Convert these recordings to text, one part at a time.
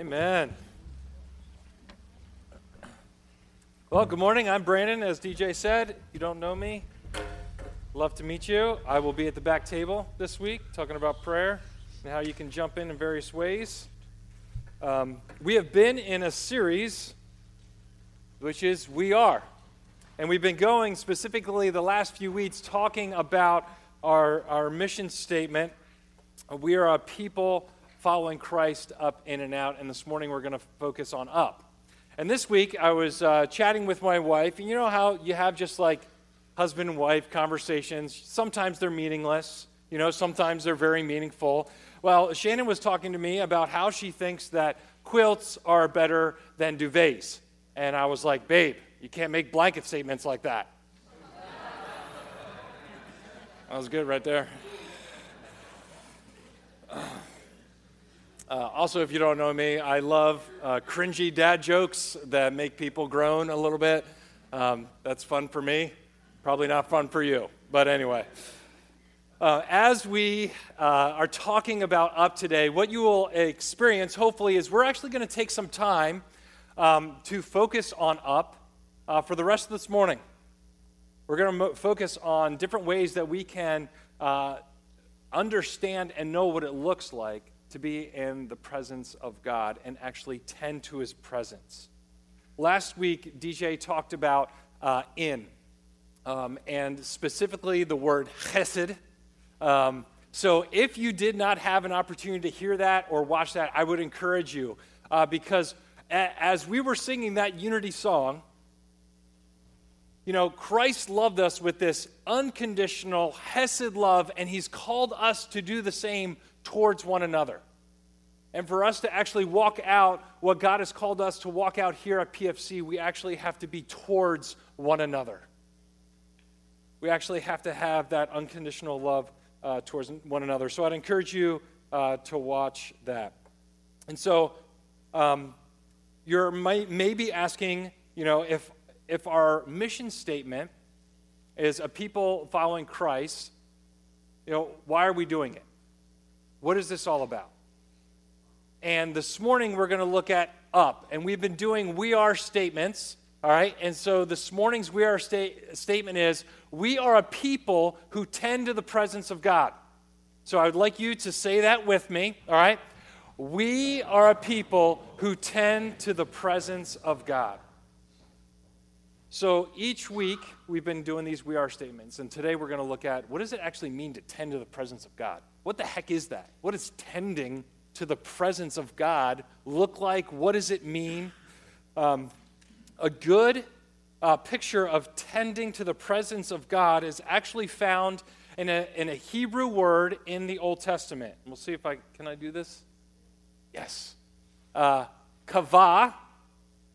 Amen. Well, good morning. I'm Brandon. As DJ said, you don't know me, love to meet you. I will be at the back table this week talking about prayer and how you can jump in in various ways. Um, we have been in a series which is We Are. And we've been going specifically the last few weeks talking about our, our mission statement. We are a people following Christ up in and out. And this morning we're going to focus on up. And this week, I was uh, chatting with my wife, and you know how you have just like husband and wife conversations? Sometimes they're meaningless, you know, sometimes they're very meaningful. Well, Shannon was talking to me about how she thinks that quilts are better than duvets. And I was like, babe, you can't make blanket statements like that. that was good right there. Uh, also, if you don't know me, I love uh, cringy dad jokes that make people groan a little bit. Um, that's fun for me. Probably not fun for you. But anyway, uh, as we uh, are talking about up today, what you will experience, hopefully, is we're actually going to take some time um, to focus on up uh, for the rest of this morning. We're going to mo- focus on different ways that we can uh, understand and know what it looks like to be in the presence of God and actually tend to his presence. Last week, DJ talked about uh, in, um, and specifically the word chesed. Um, so if you did not have an opportunity to hear that or watch that, I would encourage you uh, because a- as we were singing that unity song, you know, Christ loved us with this unconditional Hesed love, and He's called us to do the same towards one another. And for us to actually walk out what God has called us to walk out here at PFC, we actually have to be towards one another. We actually have to have that unconditional love uh, towards one another. So I'd encourage you uh, to watch that. And so um, you're maybe asking, you know, if, if our mission statement is a people following Christ, you know, why are we doing it? What is this all about? And this morning we're going to look at up. And we've been doing we are statements. All right. And so this morning's we are sta- statement is we are a people who tend to the presence of God. So I would like you to say that with me. All right. We are a people who tend to the presence of God. So each week we've been doing these we are statements, and today we're going to look at what does it actually mean to tend to the presence of God? What the heck is that? What does tending to the presence of God look like? What does it mean? Um, a good uh, picture of tending to the presence of God is actually found in a, in a Hebrew word in the Old Testament. We'll see if I can I do this. Yes, uh, kavah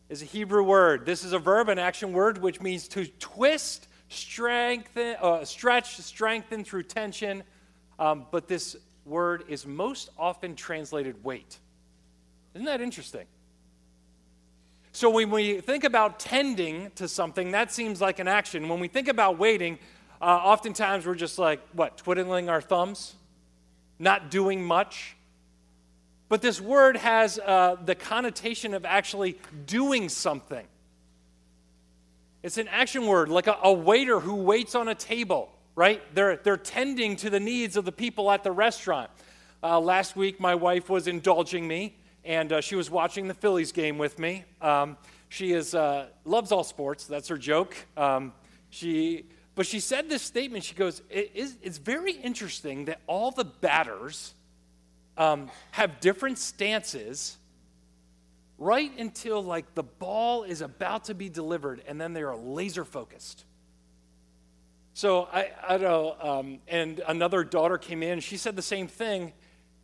is a Hebrew word. This is a verb, an action word, which means to twist, strengthen, uh, stretch, strengthen through tension. Um, but this word is most often translated wait. Isn't that interesting? So when we think about tending to something, that seems like an action. When we think about waiting, uh, oftentimes we're just like, what, twiddling our thumbs? Not doing much? But this word has uh, the connotation of actually doing something. It's an action word, like a, a waiter who waits on a table right? They're, they're tending to the needs of the people at the restaurant. Uh, last week, my wife was indulging me, and uh, she was watching the Phillies game with me. Um, she is, uh, loves all sports. That's her joke. Um, she, but she said this statement. She goes, it is, It's very interesting that all the batters um, have different stances right until like the ball is about to be delivered, and then they are laser focused. So I, I don't know, um, and another daughter came in. She said the same thing,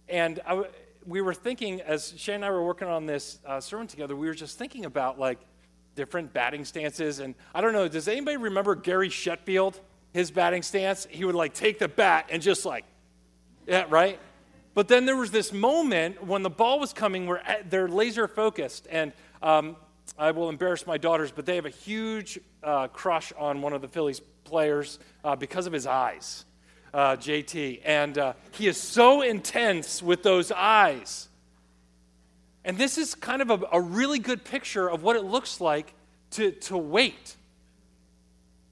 and I, we were thinking as Shane and I were working on this uh, sermon together. We were just thinking about like different batting stances, and I don't know. Does anybody remember Gary Sheffield? His batting stance, he would like take the bat and just like, yeah, right. But then there was this moment when the ball was coming where uh, they're laser focused, and um, I will embarrass my daughters, but they have a huge uh, crush on one of the Phillies players uh, because of his eyes, uh, JT. And uh, he is so intense with those eyes. And this is kind of a, a really good picture of what it looks like to, to wait.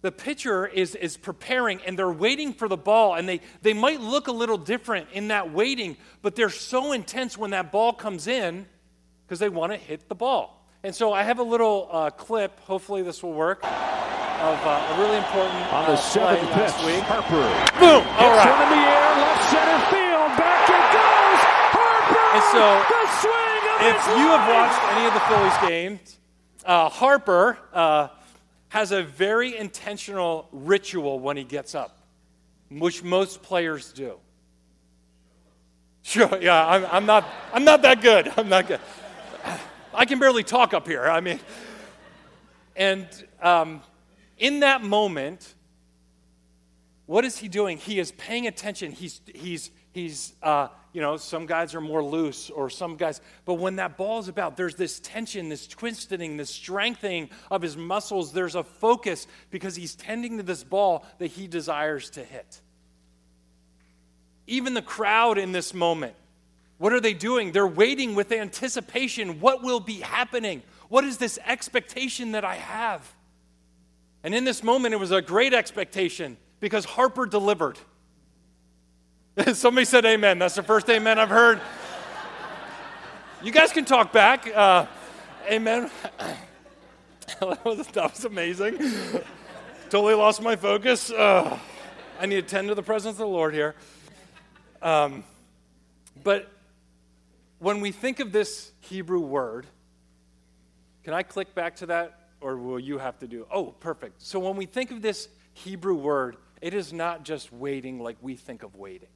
The pitcher is, is preparing and they're waiting for the ball, and they, they might look a little different in that waiting, but they're so intense when that ball comes in because they want to hit the ball. And so I have a little uh, clip, hopefully this will work, of uh, a really important On the uh, seventh play last pitch, week. Harper. Boom! All right. in the air, left center field. Back it goes. Harper. And so, the swing of if you have watched any of the Phillies games, uh, Harper uh, has a very intentional ritual when he gets up, which most players do. Sure, yeah, I'm, I'm not, I'm not that good. I'm not good. I can barely talk up here. I mean, and um, in that moment, what is he doing? He is paying attention. He's, he's, he's uh, you know, some guys are more loose or some guys, but when that ball is about, there's this tension, this twisting, this strengthening of his muscles. There's a focus because he's tending to this ball that he desires to hit. Even the crowd in this moment, what are they doing? They're waiting with anticipation. What will be happening? What is this expectation that I have? And in this moment, it was a great expectation because Harper delivered. Somebody said amen. That's the first amen I've heard. You guys can talk back. Uh, amen. that, was, amazing. totally lost my focus. Uh, I need to tend to the presence of the Lord here. Um, but when we think of this Hebrew word, can I click back to that or will you have to do? Oh, perfect. So when we think of this Hebrew word, it is not just waiting like we think of waiting.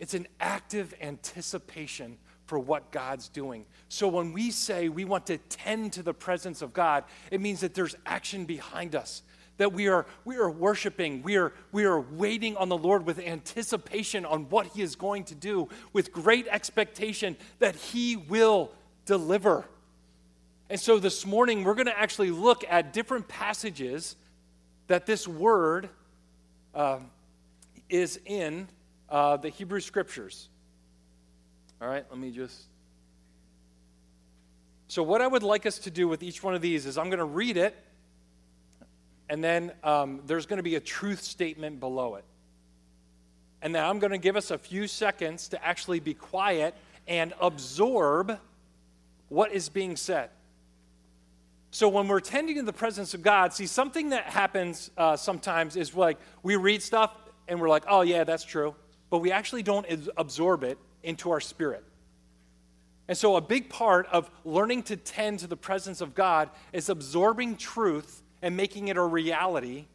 It's an active anticipation for what God's doing. So when we say we want to tend to the presence of God, it means that there's action behind us. That we are, we are worshiping, we are, we are waiting on the Lord with anticipation on what He is going to do, with great expectation that He will deliver. And so this morning, we're going to actually look at different passages that this word uh, is in uh, the Hebrew Scriptures. All right, let me just. So, what I would like us to do with each one of these is I'm going to read it, and then um, there's going to be a truth statement below it. And then I'm going to give us a few seconds to actually be quiet and absorb what is being said. So when we're tending to the presence of God, see, something that happens uh, sometimes is like we read stuff and we're like, oh, yeah, that's true. But we actually don't absorb it into our spirit. And so a big part of learning to tend to the presence of God is absorbing truth and making it a reality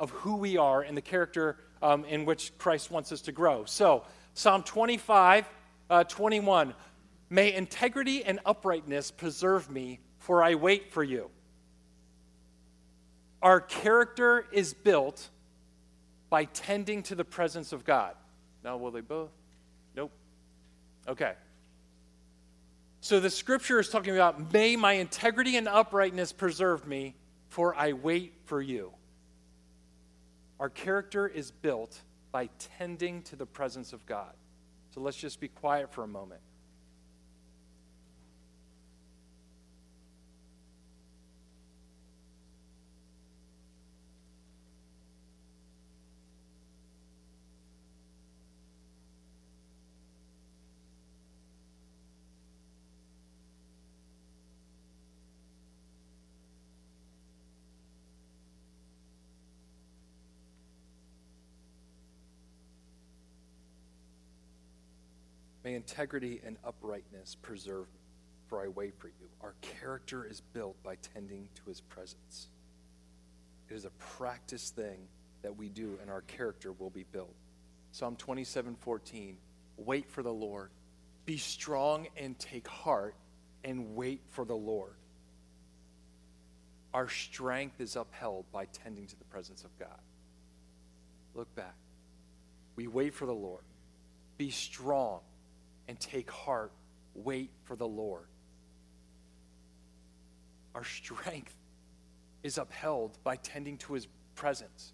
of who we are and the character um, in which Christ wants us to grow. So, Psalm 25, uh, 21. May integrity and uprightness preserve me, for I wait for you. Our character is built by tending to the presence of God. Now, will they both? Nope. Okay. So the scripture is talking about, may my integrity and uprightness preserve me, for I wait for you. Our character is built by tending to the presence of God. So let's just be quiet for a moment. Integrity and uprightness preserve me, for I wait for you. Our character is built by tending to his presence. It is a practice thing that we do, and our character will be built. Psalm 27 14. Wait for the Lord. Be strong and take heart, and wait for the Lord. Our strength is upheld by tending to the presence of God. Look back. We wait for the Lord. Be strong and take heart. Wait for the Lord. Our strength is upheld by tending to his presence.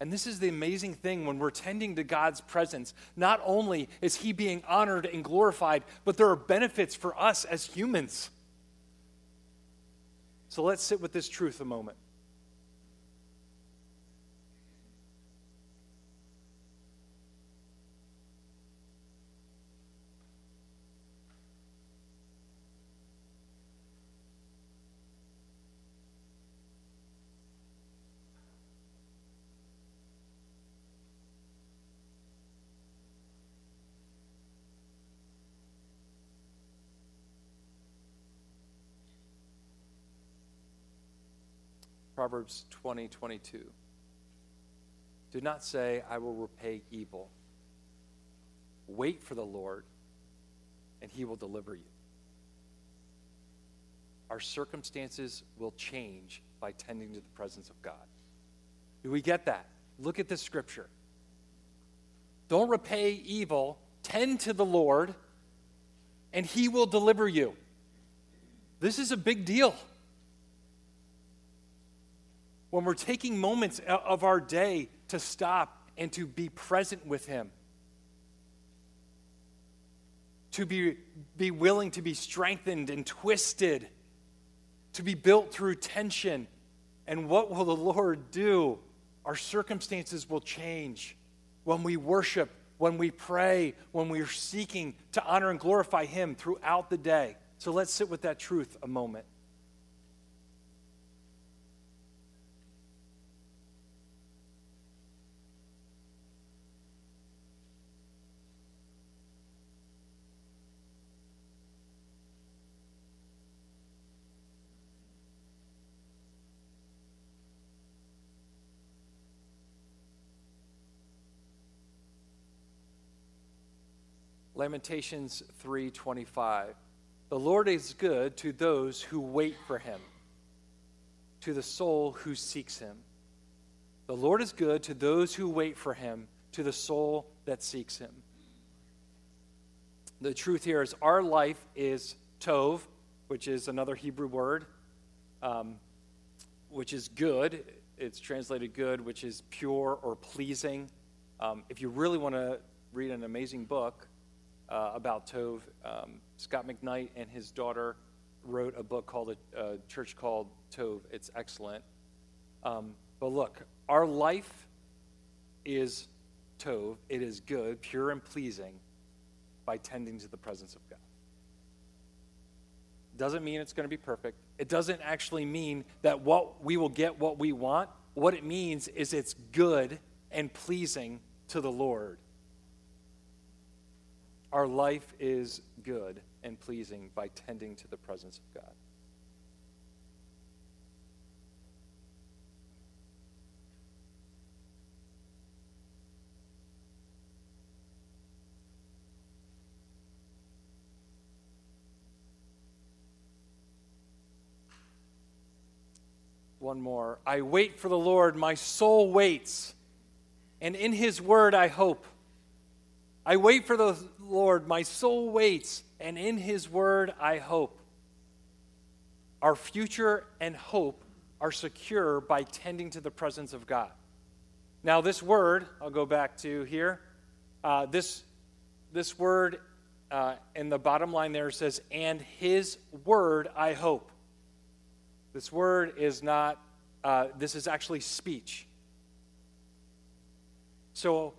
And this is the amazing thing when we're tending to God's presence. Not only is He being honored and glorified, but there are benefits for us as humans. So let's sit with this truth a moment. Proverbs 20, 22. Do not say, I will repay evil. Wait for the Lord, and he will deliver you. Our circumstances will change by tending to the presence of God. Do we get that? Look at this scripture. Don't repay evil, tend to the Lord, and he will deliver you. This is a big deal when we're taking moments of our day to stop and to be present with Him, to be, be willing to be strengthened and twisted, to be built through tension. And what will the Lord do? Our circumstances will change when we worship, when we pray, when we're seeking to honor and glorify Him throughout the day. So let's sit with that truth a moment. Lamentations 3:25. The Lord is good to those who wait for him, to the soul who seeks him. The Lord is good to those who wait for him, to the soul that seeks him. The truth here is our life is tov, which is another Hebrew word, um, which is good. It's translated good, which is pure or pleasing. Um, if you really want to read an amazing book, uh, about Tov. Um, Scot McKnight and his daughter wrote a book called a, a church called Tov. It's excellent. Um, but look, our life is Tov, It is good, pure, and pleasing by tending to the presence of God. Doesn't mean it's going to be perfect. It doesn't actually mean that what we will get what we want. What it means is it's good and pleasing to the Lord. Our life is good and pleasing by tending to the presence of God. One more. I wait for the Lord, my soul waits, and in his word I hope. I wait for the Lord, my soul waits, and in his word I hope. Our future and hope are secure by tending to the presence of God. Now, this word, I'll go back to here. Uh, this, this word uh, in the bottom line there says, and his word I hope. This word is not, uh, this is actually speech. So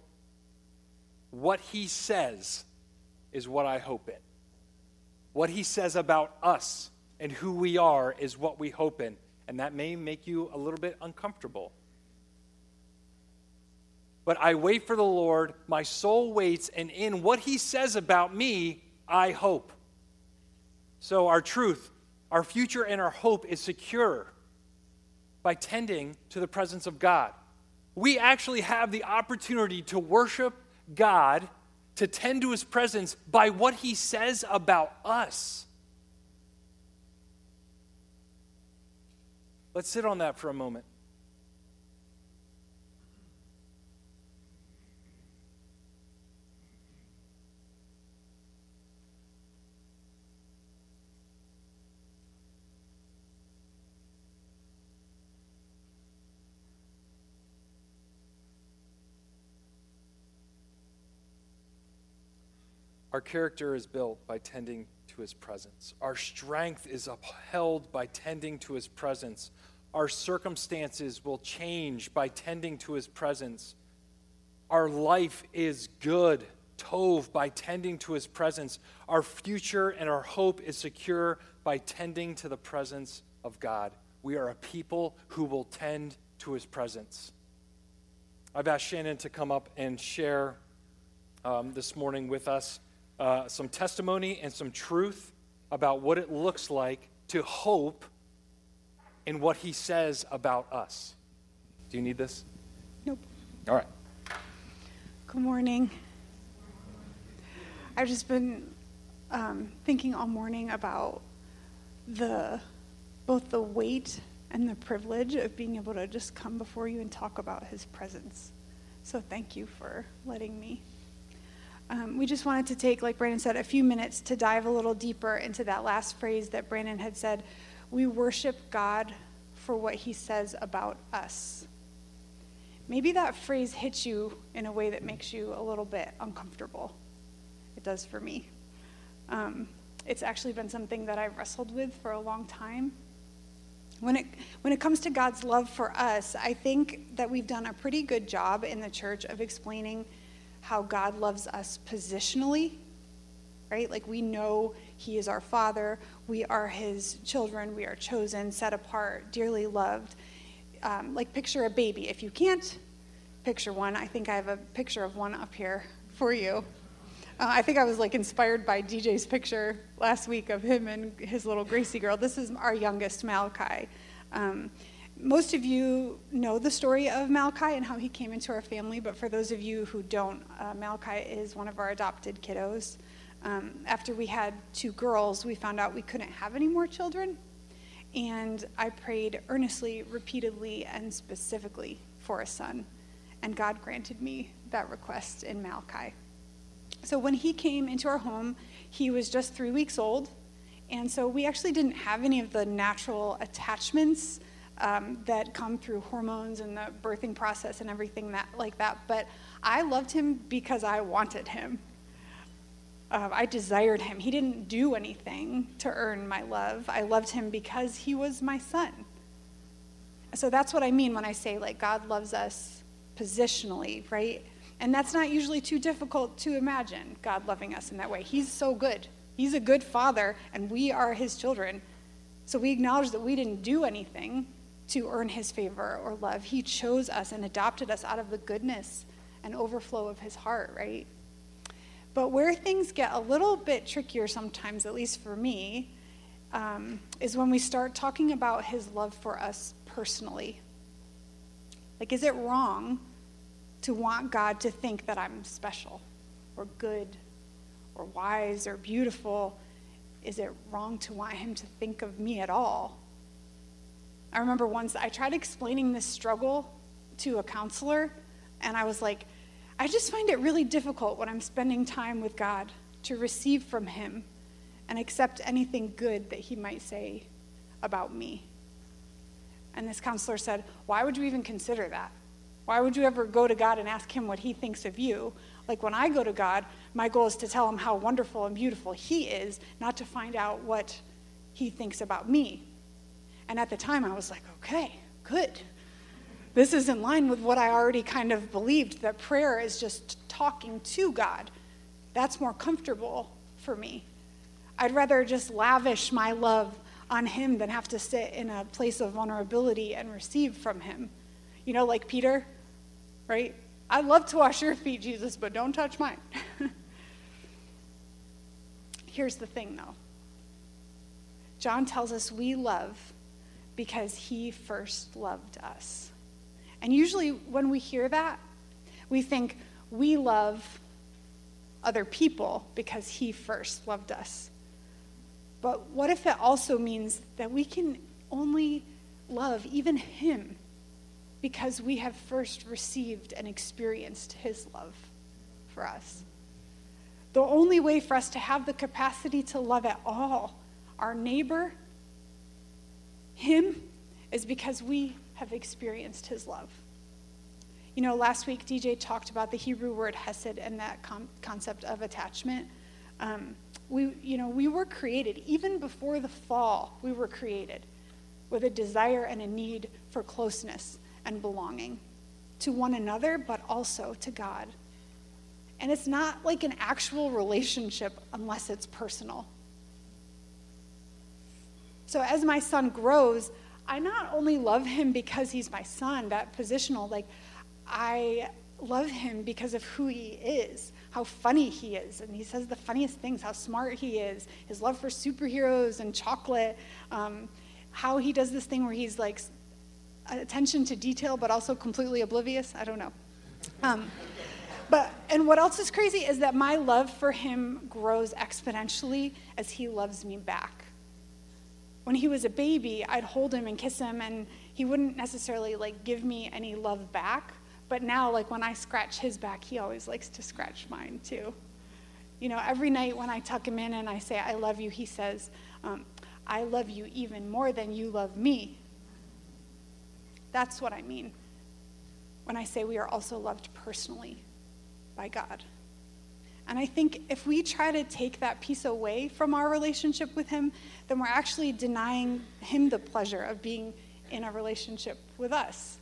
what he says is what I hope in. What he says about us and who we are is what we hope in. And that may make you a little bit uncomfortable. But I wait for the Lord, my soul waits, and in what he says about me, I hope. So our truth, our future, and our hope is secure by tending to the presence of God. We actually have the opportunity to worship God to tend to his presence by what he says about us. Let's sit on that for a moment. Our character is built by tending to his presence. Our strength is upheld by tending to his presence. Our circumstances will change by tending to his presence. Our life is good, tov, by tending to his presence. Our future and our hope is secure by tending to the presence of God. We are a people who will tend to his presence. I've asked Shannon to come up and share um, this morning with us uh, some testimony and some truth about what it looks like to hope in what he says about us. Do you need this? Nope. All right. Good morning. I've just been um, thinking all morning about the both the weight and the privilege of being able to just come before you and talk about His presence. So thank you for letting me. Um, we just wanted to take, like Brandon said, a few minutes to dive a little deeper into that last phrase that Brandon had said. We worship God for what He says about us. Maybe that phrase hits you in a way that makes you a little bit uncomfortable. It does for me. Um, it's actually been something that I've wrestled with for a long time. When it, when it comes to God's love for us, I think that we've done a pretty good job in the church of explaining how God loves us positionally, right? Like we know He is our Father, we are His children, we are chosen, set apart, dearly loved um, like picture a baby. If you can't picture one, I think I have a picture of one up here for you. Uh, I think I was like inspired by DJ's picture last week of him and his little Gracie girl. This is our youngest, Malachi. Um, most of you know the story of Malachi and how he came into our family, but for those of you who don't, uh, Malachi is one of our adopted kiddos. Um, after we had two girls, we found out we couldn't have any more children, and I prayed earnestly, repeatedly, and specifically for a son. And God granted me that request in Malachi. So when he came into our home, he was just three weeks old. And so we actually didn't have any of the natural attachments um, that come through hormones and the birthing process and everything that, like that. But I loved him because I wanted him uh, I desired him. He didn't do anything to earn my love. I loved him because he was my son. So that's what I mean when I say, like, God loves us positionally, right? And that's not usually too difficult to imagine, God loving us in that way. He's so good. He's a good father, and we are his children. So we acknowledge that we didn't do anything to earn his favor or love. He chose us and adopted us out of the goodness and overflow of his heart, right? But where things get a little bit trickier sometimes, at least for me, um, is when we start talking about his love for us personally. Like, is it wrong to want God to think that I'm special or good or wise or beautiful? Is it wrong to want him to think of me at all? I remember once I tried explaining this struggle to a counselor, and I was like, I just find it really difficult when I'm spending time with God to receive from Him and accept anything good that He might say about me. And this counselor said, Why would you even consider that? Why would you ever go to God and ask Him what He thinks of you? Like when I go to God, my goal is to tell Him how wonderful and beautiful He is, not to find out what He thinks about me. And at the time, I was like, Okay, good. This is in line with what I already kind of believed that prayer is just talking to God. That's more comfortable for me. I'd rather just lavish my love on Him than have to sit in a place of vulnerability and receive from Him. You know, like Peter, right? I'd love to wash your feet, Jesus, but don't touch mine. Here's the thing, though John tells us we love because He first loved us. And usually when we hear that, we think we love other people because he first loved us. But what if it also means that we can only love even him because we have first received and experienced his love for us? The only way for us to have the capacity to love at all our neighbor, him, is because we have experienced his love. You know, last week DJ talked about the Hebrew word hesed and that com- concept of attachment. Um, we, you know, we were created, even before the fall, we were created with a desire and a need for closeness and belonging to one another, but also to God. And it's not like an actual relationship unless it's personal. So as my son grows, I not only love him because he's my son, that positional, like, I love him because of who he is, how funny he is. And he says the funniest things, how smart he is, his love for superheroes and chocolate, um, how he does this thing where he's like attention to detail but also completely oblivious. I don't know. Um, but, and what else is crazy is that my love for him grows exponentially as he loves me back. When he was a baby, I'd hold him and kiss him, and he wouldn't necessarily like give me any love back. But now, like when I scratch his back, he always likes to scratch mine too. You know, every night when I tuck him in and I say, I love you, he says, um, I love you even more than you love me. That's what I mean when I say we are also loved personally by God. And I think if we try to take that piece away from our relationship with Him, then we're actually denying Him the pleasure of being in a relationship with us.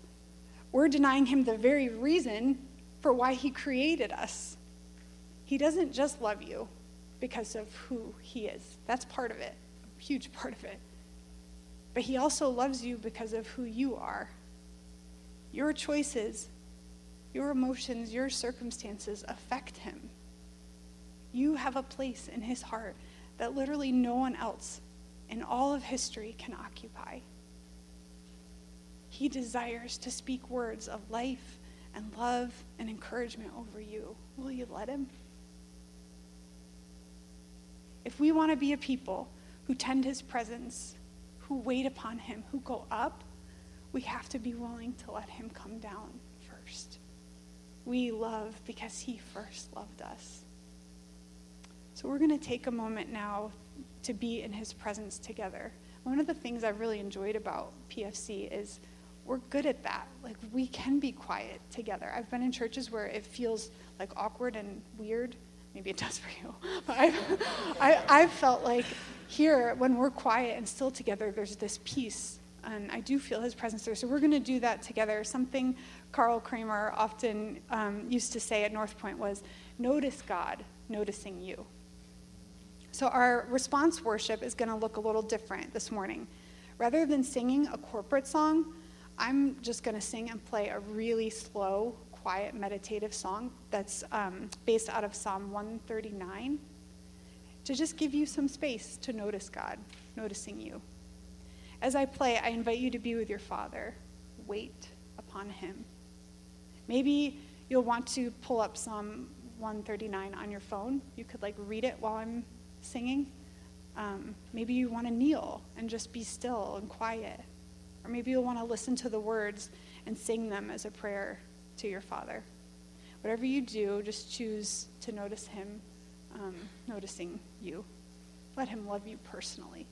We're denying Him the very reason for why He created us. He doesn't just love you because of who He is, that's part of it, a huge part of it. But He also loves you because of who you are. Your choices your emotions, your circumstances affect him. You have a place in his heart that literally no one else in all of history can occupy. He desires to speak words of life and love and encouragement over you. Will you let him? If we want to be a people who tend his presence, who wait upon him, who go up, we have to be willing to let him come down first we love because he first loved us. So we're going to take a moment now to be in his presence together. One of the things I've really enjoyed about PFC is we're good at that. Like we can be quiet together. I've been in churches where it feels like awkward and weird. Maybe it does for you. I've, I, I've felt like here, when we're quiet and still together, there's this peace and I do feel his presence there. So we're going to do that together. Something Carl Kramer often um, used to say at North Point was, notice God noticing you. So our response worship is going to look a little different this morning. Rather than singing a corporate song, I'm just going to sing and play a really slow, quiet, meditative song that's um, based out of Psalm 139 to just give you some space to notice God, noticing you. As I play, I invite you to be with your Father. Wait upon Him. Maybe you'll want to pull up Psalm 139 on your phone. You could like read it while I'm singing. Um, maybe you want to kneel and just be still and quiet. Or maybe you'll want to listen to the words and sing them as a prayer to your Father. Whatever you do, just choose to notice Him um, noticing you. Let Him love you personally.